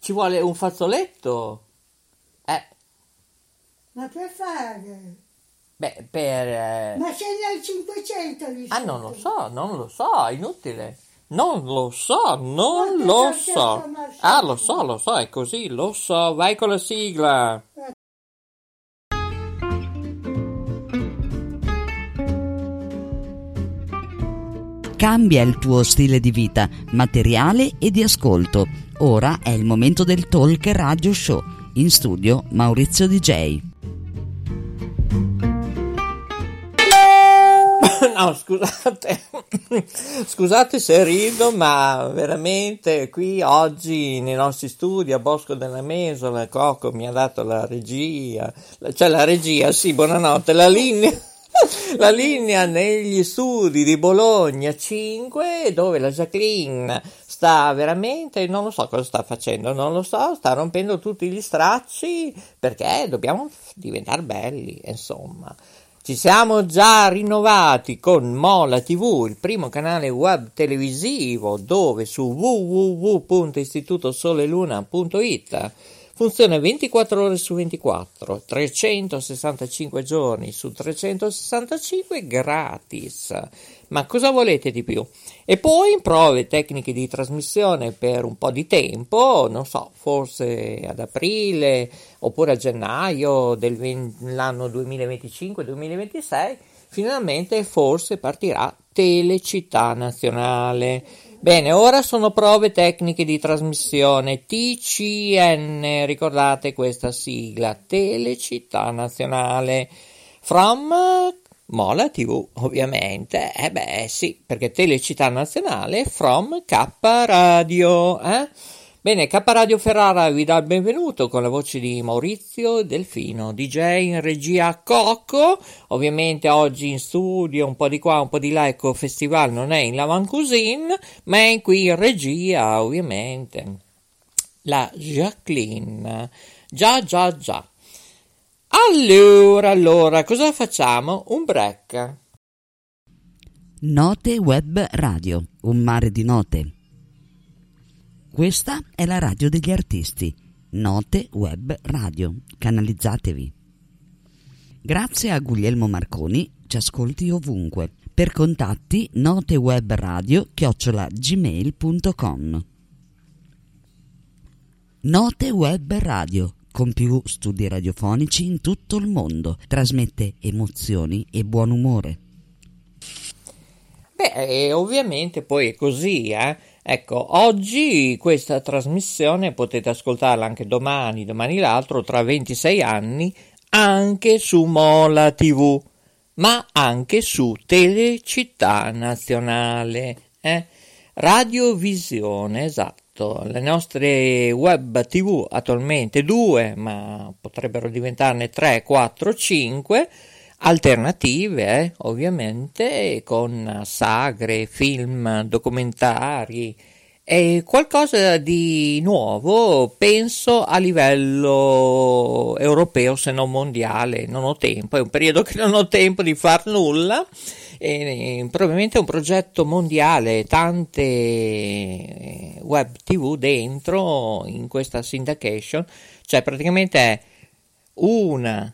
ci vuole un fazzoletto. Eh, Ma per fare? beh, per... eh, Ma sei nel 500 lì Ah, non lo so, non lo so, è inutile. Non lo so, non lo so. Ah, lo so, lo so, è così, lo so. Vai con la sigla. Cambia il tuo stile di vita, materiale e di ascolto. Ora è il momento del Talk Radio Show. In studio Maurizio DJ. No, scusate, scusate se rido, ma veramente qui oggi nei nostri studi a Bosco della Mesola, Coco mi ha dato la regia, cioè la regia, sì, buonanotte, la linea, la linea negli studi di Bologna 5, dove la Jacqueline sta veramente, non lo so cosa sta facendo, non lo so, sta rompendo tutti gli stracci perché dobbiamo diventare belli, insomma. Ci siamo già rinnovati con Mola TV, il primo canale web televisivo dove su www.istitutosoleluna.it funziona 24 ore su 24, 365 giorni su 365 gratis. Ma cosa volete di più? E poi prove tecniche di trasmissione per un po' di tempo, non so, forse ad aprile oppure a gennaio dell'anno 2025-2026, finalmente forse partirà Telecittà Nazionale. Bene, ora sono prove tecniche di trasmissione. TCN, ricordate questa sigla, Telecittà Nazionale, from Mola TV, ovviamente, eh beh sì, perché Telecittà Nazionale from K Radio, eh? Bene, K Radio Ferrara vi dà il benvenuto con la voce di Maurizio Delfino, DJ in regia Cocco, ovviamente oggi in studio un po' di qua, un po' di là, ecco, festival non è in Lavan Cuisine, ma è qui in regia, ovviamente, la Jacqueline, già già già. Allora, allora, cosa facciamo? Un break. Note Web Radio, un mare di note. Questa è la radio degli artisti. Note Web Radio. Canalizzatevi. Grazie a Guglielmo Marconi, ci ascolti ovunque. Per contatti notewebradio chiocciola gmail.com Note Web Radio, con più studi radiofonici in tutto il mondo, trasmette emozioni e buon umore. Beh, e ovviamente poi è così, eh. Ecco, oggi questa trasmissione potete ascoltarla anche domani, domani l'altro, tra 26 anni, anche su Mola TV, ma anche su Telecittà Nazionale, eh? Radiovisione, esatto. Le nostre web TV attualmente due, ma potrebbero diventarne 3, 4, 5 alternative, eh, ovviamente, con sagre, film, documentari e qualcosa di nuovo, penso a livello europeo, se non mondiale. Non ho tempo, è un periodo che non ho tempo di far nulla. E, probabilmente è un progetto mondiale, tante web tv dentro in questa syndication, cioè praticamente è una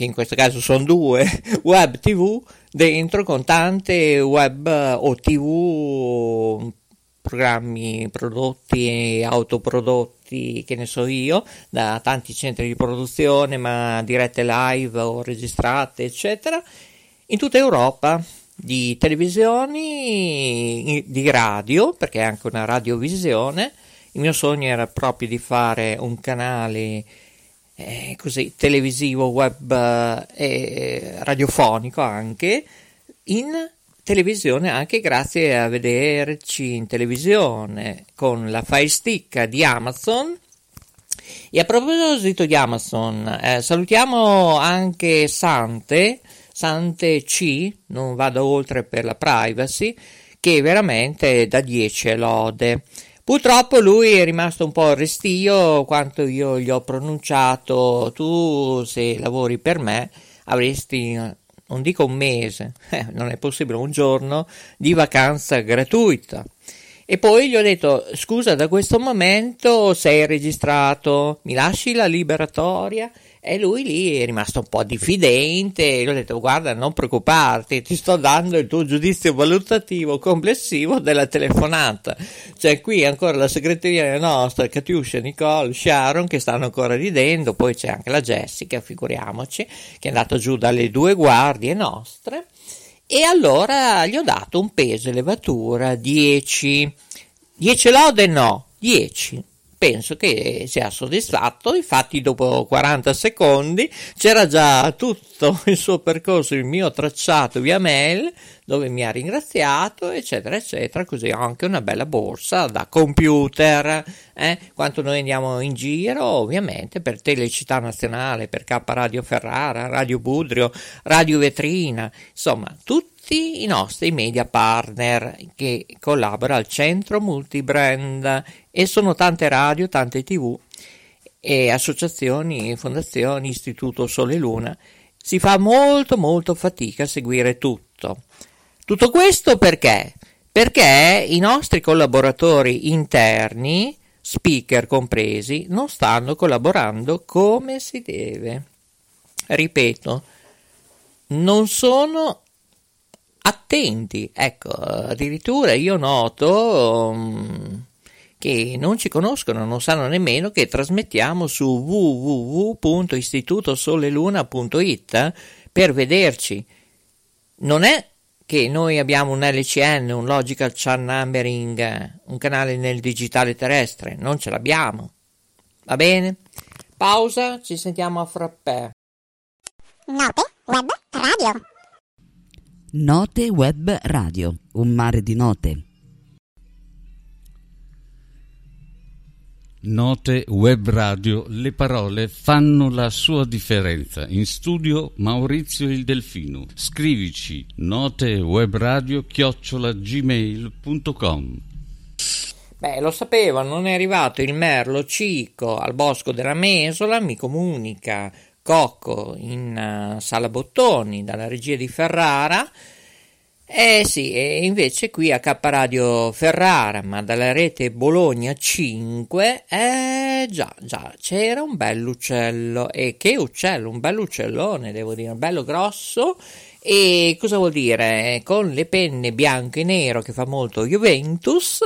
che in questo caso sono due web tv dentro con tante web o tv programmi prodotti e autoprodotti che ne so io da tanti centri di produzione ma dirette live o registrate eccetera. In tutta Europa di televisioni di radio perché è anche una radiovisione. Il mio sogno era proprio di fare un canale eh, così televisivo, web e eh, radiofonico anche in televisione anche grazie a vederci in televisione con la Fire Stick di Amazon. E a proposito di Amazon, eh, salutiamo anche Sante, Sante C, non vado oltre per la privacy, che veramente da 10 lode. Purtroppo lui è rimasto un po' restio quanto io gli ho pronunciato, tu se lavori per me avresti, non dico un mese, eh, non è possibile, un giorno di vacanza gratuita. E poi gli ho detto, scusa, da questo momento sei registrato, mi lasci la liberatoria? E lui lì è rimasto un po' diffidente, e gli ho detto, guarda, non preoccuparti, ti sto dando il tuo giudizio valutativo complessivo della telefonata. C'è qui ancora la segreteria nostra, Katiuscia, Nicole, Sharon, che stanno ancora ridendo, poi c'è anche la Jessica, figuriamoci, che è andata giù dalle due guardie nostre. E allora gli ho dato un peso e levatura 10. 10 lode no, 10 penso che sia soddisfatto. Infatti, dopo 40 secondi c'era già tutto il suo percorso, il mio tracciato via mail, dove mi ha ringraziato, eccetera, eccetera. Così ho anche una bella borsa da computer. Eh? Quanto noi andiamo in giro, ovviamente, per Telecittà Nazionale, per K Radio Ferrara, Radio Budrio, Radio Vetrina, insomma, tutti i nostri media partner che collaborano al centro multibrand e sono tante radio, tante tv e associazioni, fondazioni, Istituto Sole e Luna. Si fa molto molto fatica a seguire tutto. Tutto questo perché? Perché i nostri collaboratori interni, speaker compresi, non stanno collaborando come si deve. Ripeto, non sono attenti. Ecco, addirittura io noto um, che non ci conoscono, non sanno nemmeno che trasmettiamo su www.istitutosoleluna.it per vederci. Non è che noi abbiamo un LCN, un Logical Chan Numbering, un canale nel digitale terrestre, non ce l'abbiamo. Va bene? Pausa, ci sentiamo a frappè. Note Web Radio. Note Web Radio, un mare di note. Note Web Radio, le parole fanno la sua differenza. In studio Maurizio il Delfino. Scrivici notewebradio chiocciolagmail.com Beh, lo sapevo, non è arrivato il merlo cico al bosco della Mesola, mi comunica Cocco in uh, Sala Bottoni dalla regia di Ferrara. Eh sì, e invece qui a K Radio Ferrara, ma dalla rete Bologna 5, eh già, già, c'era un bell'uccello. E che uccello, un bell'uccellone, devo dire, bello grosso. E cosa vuol dire? Con le penne bianco e nero che fa molto Juventus.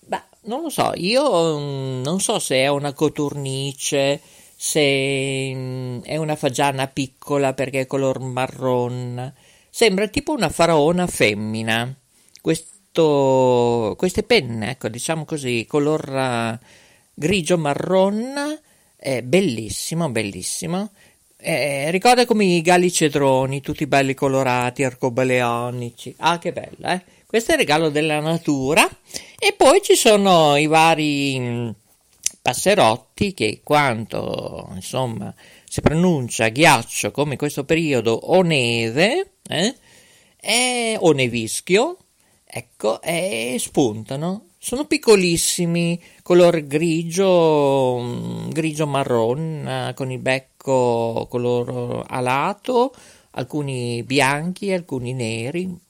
Beh, non lo so, io mm, non so se è una coturnice se mm, è una fagiana piccola perché è color marron. Sembra tipo una faraona femmina. Questo, queste penne, ecco, diciamo così, color uh, grigio marron, è bellissimo, bellissimo. Eh, ricorda come i galli cedroni, tutti belli colorati, arcobaleonici. Ah, che bello, eh? Questo è il regalo della natura. E poi ci sono i vari mm, Passerotti che quanto insomma si pronuncia ghiaccio come in questo periodo o neve eh, eh, o nevischio ecco e spuntano. Sono piccolissimi color grigio mm, grigio marron con il becco color alato alcuni bianchi alcuni neri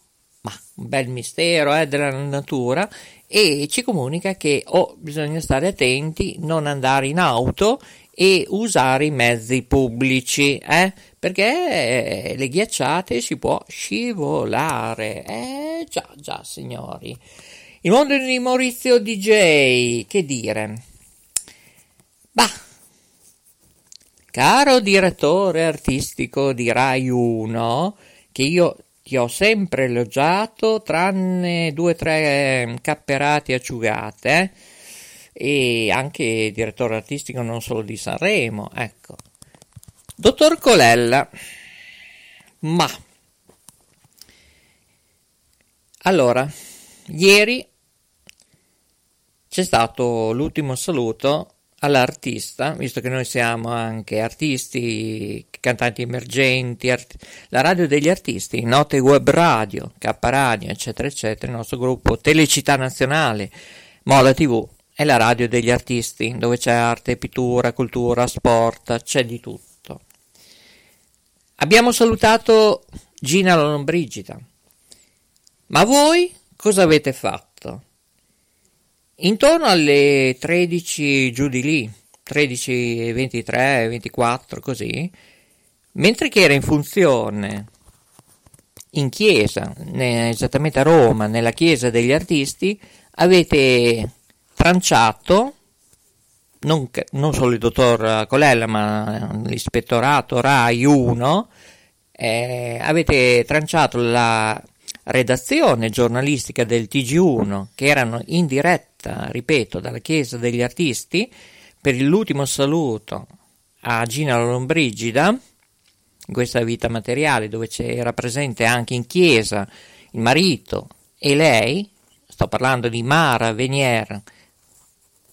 ma un bel mistero eh, della natura. E ci comunica che oh, bisogna stare attenti, non andare in auto e usare i mezzi pubblici, eh? Perché le ghiacciate si può scivolare. Eh già, già, signori. Il mondo di Maurizio DJ, che dire? Bah, caro direttore artistico di Rai 1, che io ti ho sempre elogiato, tranne due o tre capperate acciugate, eh? e anche direttore artistico non solo di Sanremo, ecco. Dottor Colella, ma allora, ieri c'è stato l'ultimo saluto all'artista, visto che noi siamo anche artisti, cantanti emergenti, art- la radio degli artisti, Note Web Radio, K Radio, eccetera, eccetera, il nostro gruppo Telecità Nazionale, Mola TV, è la radio degli artisti, dove c'è arte, pittura, cultura, sport, c'è di tutto. Abbiamo salutato Gina Lombrigida, ma voi cosa avete fatto? intorno alle 13 giù di lì, 13, 23, 24, così, mentre che era in funzione in chiesa, esattamente a Roma, nella chiesa degli artisti, avete tranciato non, non, solo il dottor Colella, ma l'ispettorato RAI 1, eh, avete tranciato la redazione giornalistica del TG1, che erano in diretta, ripeto, dalla Chiesa degli Artisti, per l'ultimo saluto a Gina Lombrigida, in questa vita materiale dove c'era presente anche in chiesa il marito e lei, sto parlando di Mara Venier,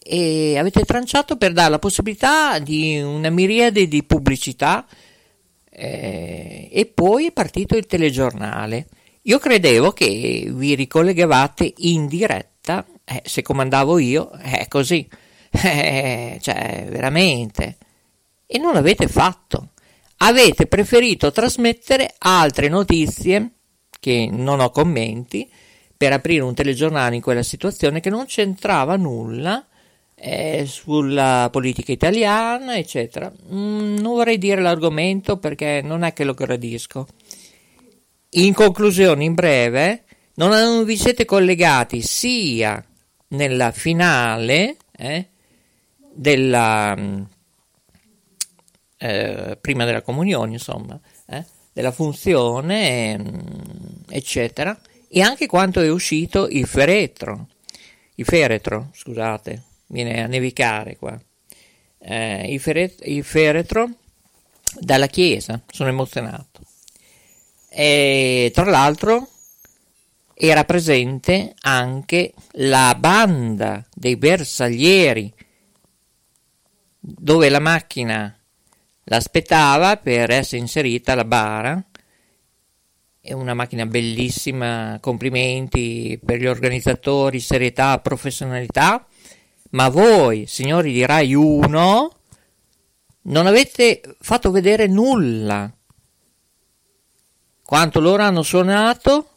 e avete tranciato per dare la possibilità di una miriade di pubblicità eh, e poi è partito il telegiornale. Io credevo che vi ricollegavate in diretta, eh, se comandavo io, è così, eh, cioè veramente, e non l'avete fatto. Avete preferito trasmettere altre notizie, che non ho commenti, per aprire un telegiornale in quella situazione che non c'entrava nulla eh, sulla politica italiana, eccetera. Mm, non vorrei dire l'argomento perché non è che lo gradisco. In conclusione, in breve, non vi siete collegati sia nella finale eh, della mm, eh, prima della comunione, insomma, eh, della funzione, mm, eccetera, e anche quanto è uscito il feretro, il feretro, scusate, viene a nevicare qua, eh, il, feret- il feretro dalla chiesa, sono emozionato. E tra l'altro era presente anche la banda dei bersaglieri, dove la macchina l'aspettava per essere inserita la bara. È una macchina bellissima, complimenti per gli organizzatori, serietà, professionalità ma voi, signori di Rai 1, non avete fatto vedere nulla. Quanto loro hanno suonato?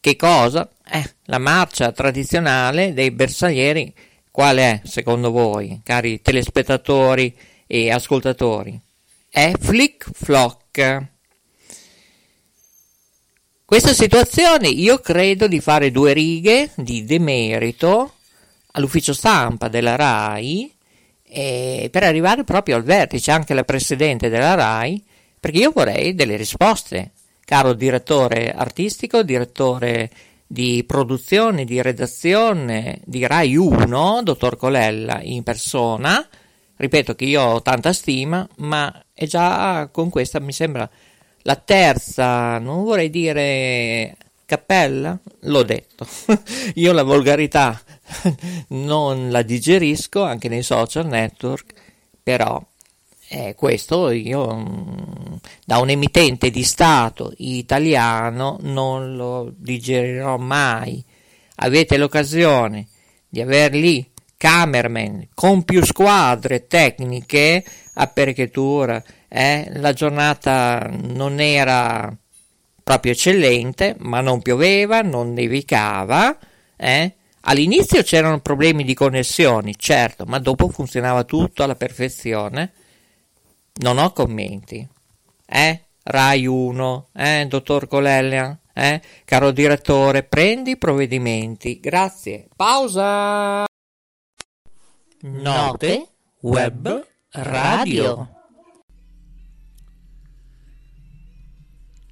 Che cosa? Eh, la marcia tradizionale dei bersaglieri. Qual è, secondo voi, cari telespettatori e ascoltatori? È Flick Flock. Questa situazione io credo di fare due righe di demerito all'ufficio stampa della RAI eh, per arrivare proprio al vertice, anche la presidente della RAI, perché io vorrei delle risposte, caro direttore artistico, direttore di produzione, di redazione di RAI 1, dottor Colella in persona, ripeto che io ho tanta stima, ma è già con questa mi sembra la terza, non vorrei dire cappella, l'ho detto, io la volgarità non la digerisco anche nei social network, però eh, questo io mm, da un emittente di Stato italiano non lo digerirò mai. Avete l'occasione di aver lì cameraman con più squadre tecniche a perichetura. Eh? La giornata non era proprio eccellente, ma non pioveva, non nevicava. Eh? All'inizio c'erano problemi di connessioni, certo, ma dopo funzionava tutto alla perfezione. Non ho commenti. Eh? Rai 1, eh, dottor Colella, eh? Caro direttore, prendi i provvedimenti. Grazie. Pausa. Note web radio.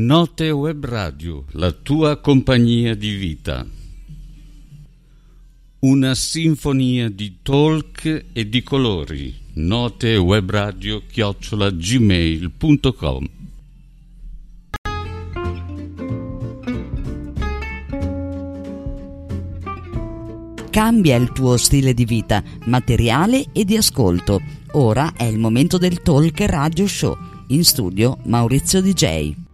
Note Web Radio, la tua compagnia di vita. Una sinfonia di talk e di colori. Note Web Radio chiocciola gmail.com Cambia il tuo stile di vita, materiale e di ascolto. Ora è il momento del talk radio show. In studio Maurizio DJ.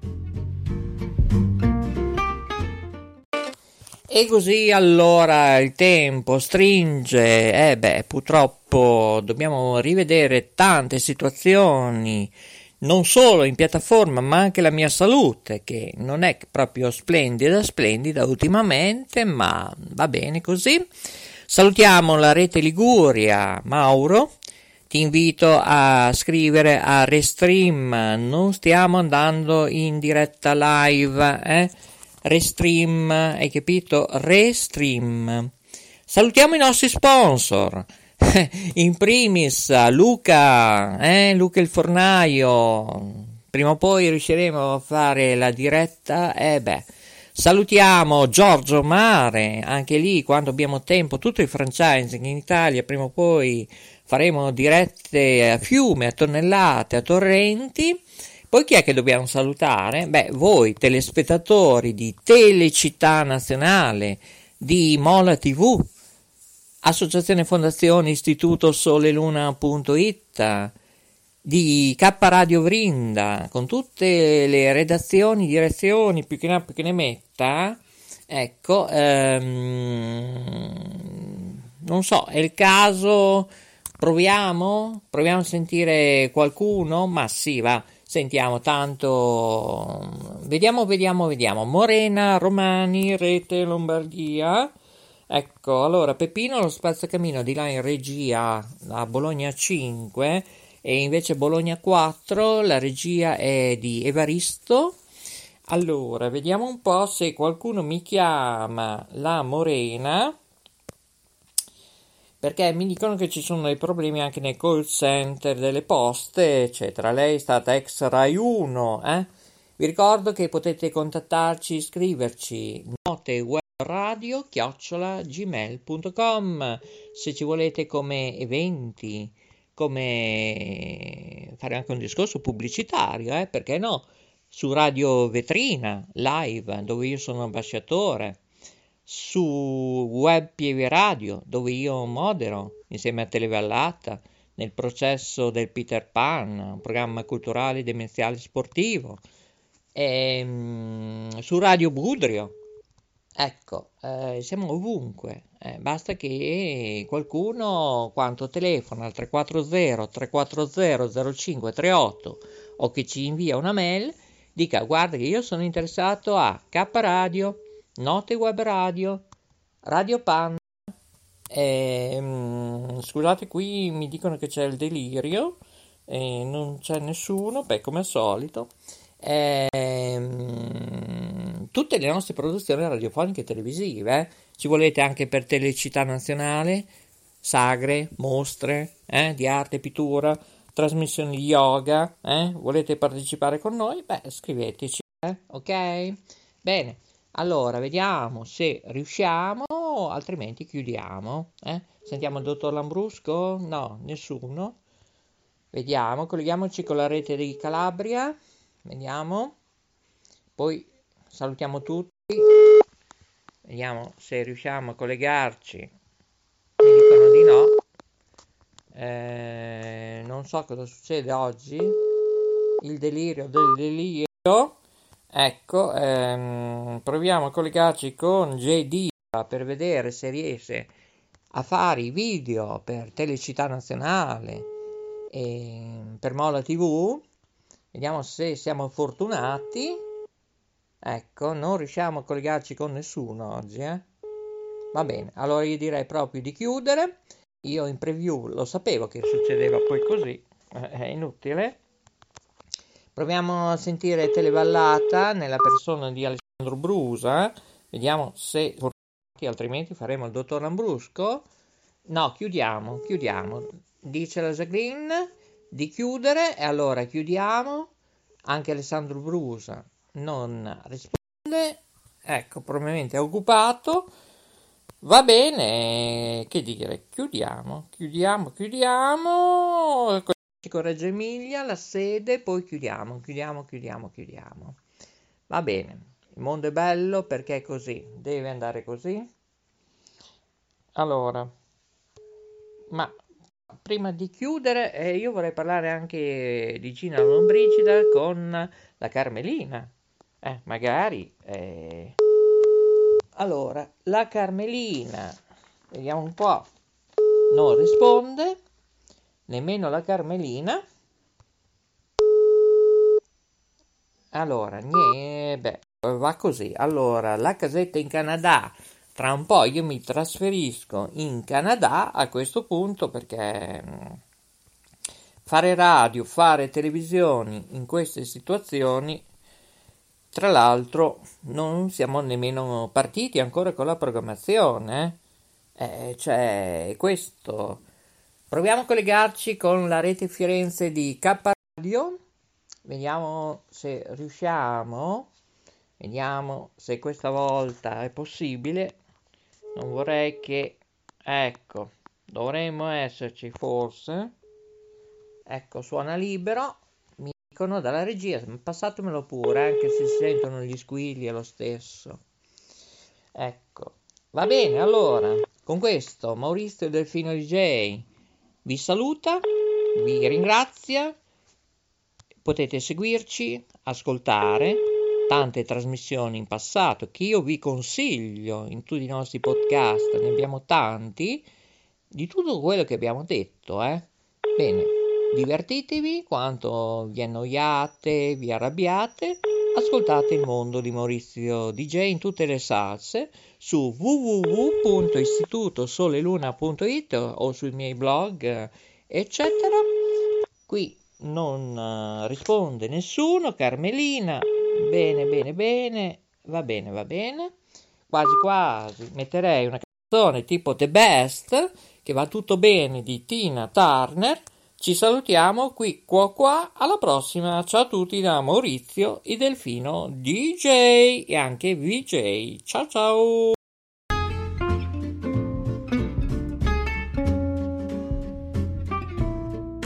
E così allora il tempo stringe, eh beh, purtroppo dobbiamo rivedere tante situazioni, non solo in piattaforma, ma anche la mia salute, che non è proprio splendida, splendida ultimamente, ma va bene così. Salutiamo la rete Liguria, Mauro. Ti invito a scrivere a Restream, non stiamo andando in diretta live, eh? Restream, hai capito? Restream. Salutiamo i nostri sponsor. In primis Luca, eh? Luca il fornaio. Prima o poi riusciremo a fare la diretta. Eh beh. Salutiamo Giorgio Mare, anche lì quando abbiamo tempo, tutto il franchising in Italia, prima o poi faremo dirette a fiume, a tonnellate, a torrenti. Poi chi è che dobbiamo salutare? Beh, voi telespettatori di Telecittà Nazionale, di Mola TV, Associazione Fondazione Istituto Soleluna.it, di K Radio Vrinda, con tutte le redazioni, direzioni, più che ne, più che ne metta, ecco, ehm, non so, è il caso, proviamo? Proviamo a sentire qualcuno? Ma sì, va Sentiamo tanto. Vediamo, vediamo, vediamo. Morena, Romani, Rete, Lombardia. Ecco, allora Peppino lo spazzacamino di là in regia a Bologna 5 e invece Bologna 4, la regia è di Evaristo. Allora, vediamo un po' se qualcuno mi chiama la Morena perché mi dicono che ci sono dei problemi anche nei call center delle poste, eccetera. Lei è stata ex Rai 1, eh? Vi ricordo che potete contattarci, scriverci note web radio chiocciola gmail.com se ci volete come eventi, come fare anche un discorso pubblicitario, eh? perché no? Su Radio Vetrina live, dove io sono ambasciatore su Web Pieve Radio, dove io modero insieme a Televallata nel processo del Peter Pan, un programma culturale demenziale sportivo, e, um, su Radio Budrio. Ecco, eh, siamo ovunque, eh, basta che qualcuno quanto telefona al 340 340 0538 o che ci invia una mail dica guarda che io sono interessato a K Radio Note Web Radio, Radio Panda. E, mm, scusate, qui mi dicono che c'è il delirio e non c'è nessuno, beh, come al solito. E, mm, tutte le nostre produzioni radiofoniche e televisive, eh? ci volete anche per Telecittà Nazionale, sagre, mostre eh? di arte e pittura, trasmissioni di yoga, eh? volete partecipare con noi? Beh, scriveteci, eh? ok? Bene. Allora, vediamo se riusciamo, altrimenti chiudiamo. Eh? Sentiamo il dottor Lambrusco? No, nessuno. Vediamo, colleghiamoci con la rete di Calabria. Vediamo. Poi salutiamo tutti. Vediamo se riusciamo a collegarci. Mi dicono di no. Eh, non so cosa succede oggi. Il delirio del delirio. Ecco, ehm, proviamo a collegarci con JD per vedere se riesce a fare i video per Telecittà Nazionale e per Mola TV. Vediamo se siamo fortunati. Ecco, non riusciamo a collegarci con nessuno oggi, eh? Va bene, allora io direi proprio di chiudere. Io in preview lo sapevo che succedeva poi così, è inutile. Proviamo a sentire Televallata nella persona di Alessandro Brusa. Vediamo se altrimenti faremo il dottor Lambrusco. No, chiudiamo, chiudiamo. Dice la Jacqueline di chiudere e allora chiudiamo. Anche Alessandro Brusa non risponde. Ecco, probabilmente è occupato. Va bene, che dire, chiudiamo, chiudiamo, chiudiamo con Reggio Emilia, la sede, poi chiudiamo, chiudiamo, chiudiamo, chiudiamo. Va bene, il mondo è bello perché è così, deve andare così. allora, ma prima di chiudere, eh, io vorrei parlare anche di Gina Lombrigida con la Carmelina. Eh, magari. Eh. Allora, la Carmelina, vediamo un po', non risponde, nemmeno la Carmelina. Allora, niente, va così. Allora, la casetta in Canada tra un po' io mi trasferisco in Canada a questo punto perché mm, fare radio, fare televisioni in queste situazioni, tra l'altro non siamo nemmeno partiti ancora con la programmazione, eh? Eh, cioè questo. Proviamo a collegarci con la rete Firenze di K Radio, vediamo se riusciamo, vediamo se questa volta è possibile. Non vorrei che ecco dovremmo esserci forse. Ecco suona libero. Mi dicono dalla regia passatemelo pure anche se si sentono gli squilli è lo stesso. Ecco va bene allora. Con questo Maurizio Delfino DJ vi saluta vi ringrazia potete seguirci ascoltare tante trasmissioni in passato che io vi consiglio in tutti i nostri podcast, ne abbiamo tanti, di tutto quello che abbiamo detto, eh. Bene, divertitevi quanto vi annoiate, vi arrabbiate, ascoltate il mondo di Maurizio DJ in tutte le salse su www.istitutosoleluna.it o sui miei blog, eccetera. Qui non uh, risponde nessuno, Carmelina Bene, bene, bene. Va bene, va bene. Quasi quasi metterei una canzone tipo The Best, che va tutto bene, di Tina Turner. Ci salutiamo qui, qua qua. Alla prossima. Ciao a tutti da Maurizio, il delfino DJ e anche VJ. Ciao ciao.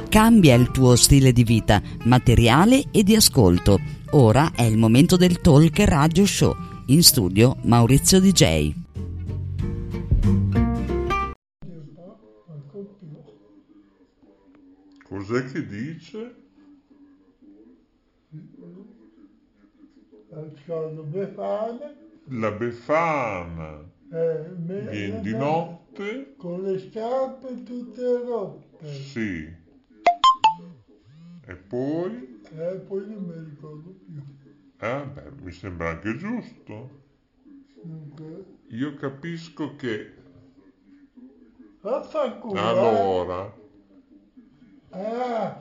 Cambia il tuo stile di vita, materiale e di ascolto. Ora è il momento del Talk Radio Show. In studio Maurizio DJ. Cos'è che dice? La befana. La befana. Eh, Viene di notte. Con le scarpe tutte rotte. Sì. E poi? E poi non mi ricordo più. Eh, beh, mi sembra anche giusto. Dunque. Io capisco che... Vaffanculo. Allora. Ah.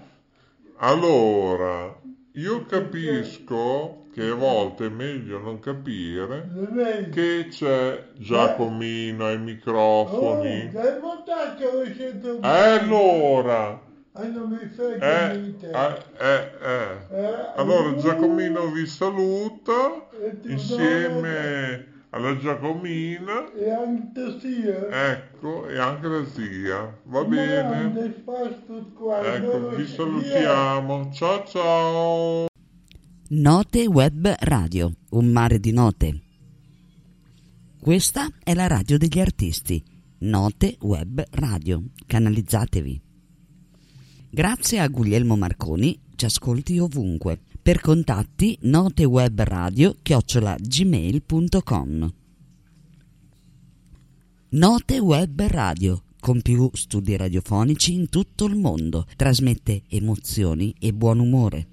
Allora, io capisco che a volte è meglio non capire che c'è Giacomino ai microfoni. Oh, Eh, allora, Ah, eh, eh, eh, eh. Eh, Allora uh, Giacomino vi saluta e insieme alla Giacomina, E anche sia. ecco, e anche la zia. Va Ma bene? Ecco, vi salutiamo. Ciao ciao. Note Web Radio, un mare di note. Questa è la radio degli artisti. Note Web Radio. Canalizzatevi. Grazie a Guglielmo Marconi, ci ascolti ovunque. Per contatti notewebradio chiocciola gmail.com Note Web Radio, con più studi radiofonici in tutto il mondo, trasmette emozioni e buon umore.